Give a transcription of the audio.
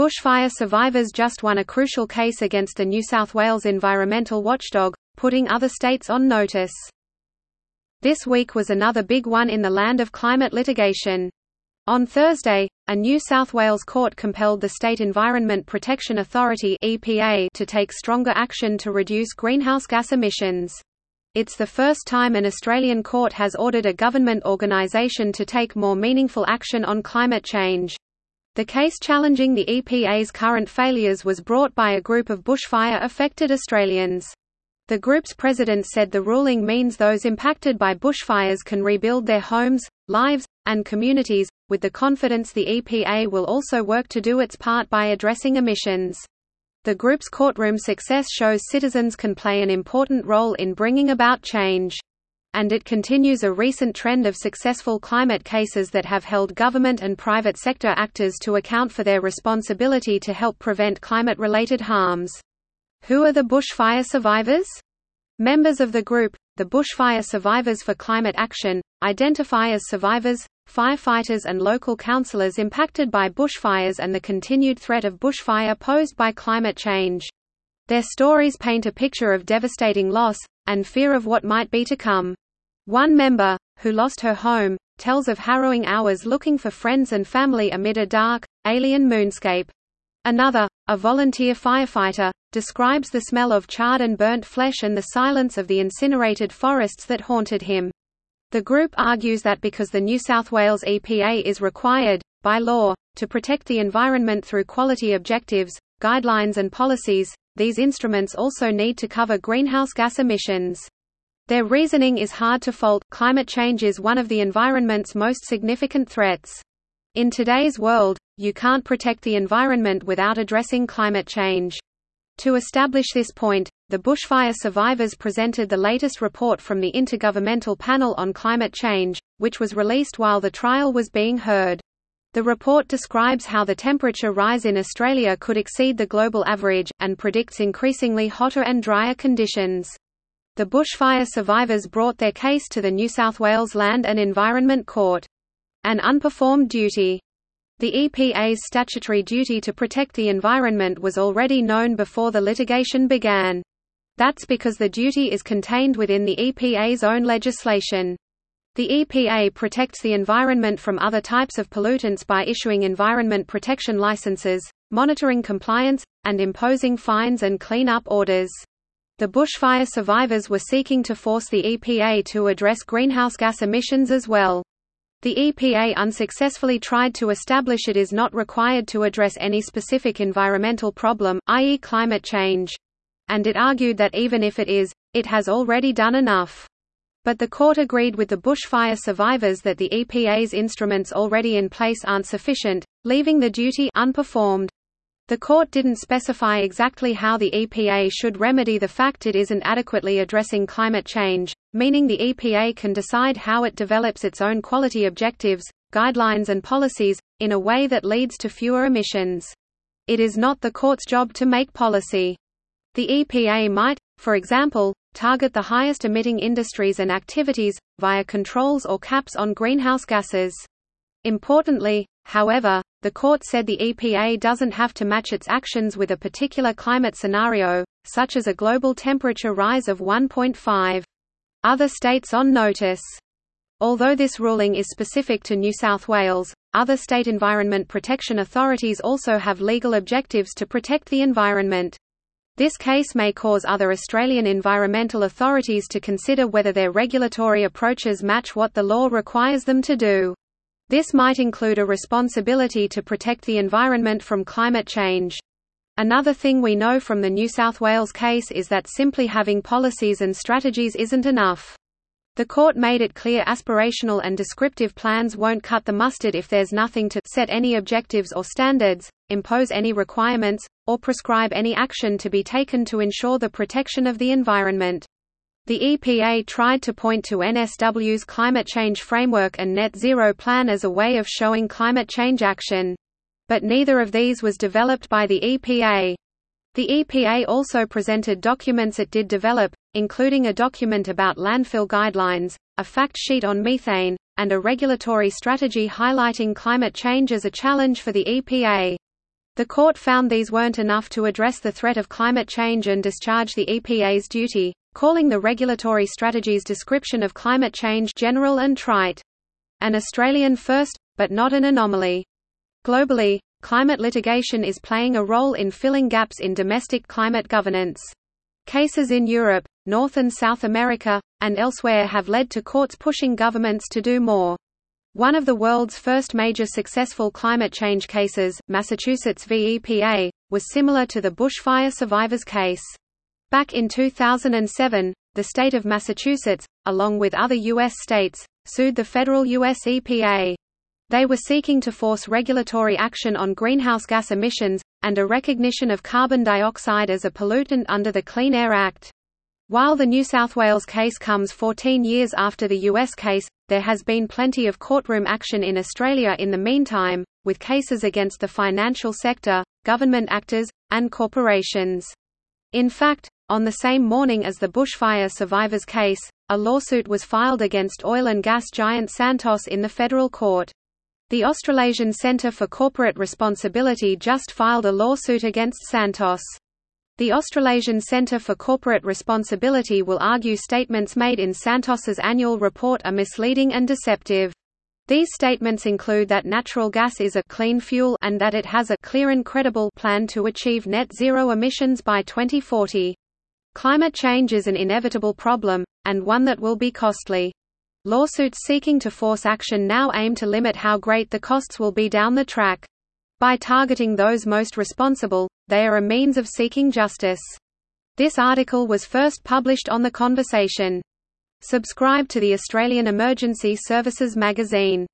Bushfire survivors just won a crucial case against the New South Wales environmental watchdog, putting other states on notice. This week was another big one in the land of climate litigation. On Thursday, a New South Wales court compelled the State Environment Protection Authority (EPA) to take stronger action to reduce greenhouse gas emissions. It's the first time an Australian court has ordered a government organisation to take more meaningful action on climate change. The case challenging the EPA's current failures was brought by a group of bushfire-affected Australians. The group's president said the ruling means those impacted by bushfires can rebuild their homes, lives, and communities, with the confidence the EPA will also work to do its part by addressing emissions. The group's courtroom success shows citizens can play an important role in bringing about change. And it continues a recent trend of successful climate cases that have held government and private sector actors to account for their responsibility to help prevent climate-related harms. Who are the bushfire survivors? Members of the group, the Bushfire Survivors for Climate Action, identify as survivors, firefighters and local councillors impacted by bushfires and the continued threat of bushfire posed by climate change. Their stories paint a picture of devastating loss, and fear of what might be to come. One member, who lost her home, tells of harrowing hours looking for friends and family amid a dark, alien moonscape. Another, a volunteer firefighter, describes the smell of charred and burnt flesh and the silence of the incinerated forests that haunted him. The group argues that because the New South Wales EPA is required, by law, to protect the environment through quality objectives, guidelines and policies, these instruments also need to cover greenhouse gas emissions. Their reasoning is hard to fault, climate change is one of the environment's most significant threats. In today's world, you can't protect the environment without addressing climate change. To establish this point, the bushfire survivors presented the latest report from the Intergovernmental Panel on Climate Change, which was released while the trial was being heard. The report describes how the temperature rise in Australia could exceed the global average, and predicts increasingly hotter and drier conditions. The bushfire survivors brought their case to the New South Wales Land and Environment Court. An unperformed duty. The EPA's statutory duty to protect the environment was already known before the litigation began. That's because the duty is contained within the EPA's own legislation. The EPA protects the environment from other types of pollutants by issuing environment protection licenses, monitoring compliance, and imposing fines and clean-up orders. The bushfire survivors were seeking to force the EPA to address greenhouse gas emissions as well. The EPA unsuccessfully tried to establish it is not required to address any specific environmental problem, i.e. climate change. And it argued that even if it is, it has already done enough. But the court agreed with the bushfire survivors that the EPA's instruments already in place aren't sufficient, leaving the duty unperformed. The court didn't specify exactly how the EPA should remedy the fact it isn't adequately addressing climate change, meaning the EPA can decide how it develops its own quality objectives, guidelines and policies, in a way that leads to fewer emissions. It is not the court's job to make policy. The EPA might, for example, target the highest emitting industries and activities, via controls or caps on greenhouse gases. Importantly, however, the court said the EPA doesn't have to match its actions with a particular climate scenario, such as a global temperature rise of 1.5. Other states on notice. Although this ruling is specific to New South Wales, other state environment protection authorities also have legal objectives to protect the environment. This case may cause other Australian environmental authorities to consider whether their regulatory approaches match what the law requires them to do. This might include a responsibility to protect the environment from climate change. Another thing we know from the New South Wales case is that simply having policies and strategies isn't enough. The court made it clear aspirational and descriptive plans won't cut the mustard if there's nothing to set any objectives or standards, impose any requirements, or prescribe any action to be taken to ensure the protection of the environment. The EPA tried to point to NSW's climate change framework and net zero plan as a way of showing climate change action. But neither of these was developed by the EPA. The EPA also presented documents it did develop, including a document about landfill guidelines, a fact sheet on methane, and a regulatory strategy highlighting climate change as a challenge for the EPA. The court found these weren't enough to address the threat of climate change and discharge the EPA's duty, calling the regulatory strategy's description of climate change general and trite. An Australian first, but not an anomaly. Globally, climate litigation is playing a role in filling gaps in domestic climate governance. Cases in Europe, North and South America, and elsewhere have led to courts pushing governments to do more. One of the world's first major successful climate change cases, Massachusetts v. EPA, was similar to the bushfire survivors case. Back in 2007, the state of Massachusetts, along with other U.S. states, sued the federal U.S. EPA. They were seeking to force regulatory action on greenhouse gas emissions, and a recognition of carbon dioxide as a pollutant under the Clean Air Act. While the New South Wales case comes 14 years after the US case, there has been plenty of courtroom action in Australia in the meantime, with cases against the financial sector, government actors, and corporations. In fact, on the same morning as the bushfire survivors case, a lawsuit was filed against oil and gas giant Santos in the federal court. The Australasian Centre for Corporate Responsibility just filed a lawsuit against Santos. The Australasian Centre for Corporate Responsibility will argue statements made in Santos's annual report are misleading and deceptive. These statements include that natural gas is a clean fuel and that it has a clear and credible plan to achieve net zero emissions by 2040. Climate change is an inevitable problem, and one that will be costly. Lawsuits seeking to force action now aim to limit how great the costs will be down the track. By targeting those most responsible, they are a means of seeking justice. This article was first published on The Conversation. Subscribe to the Australian Emergency Services magazine.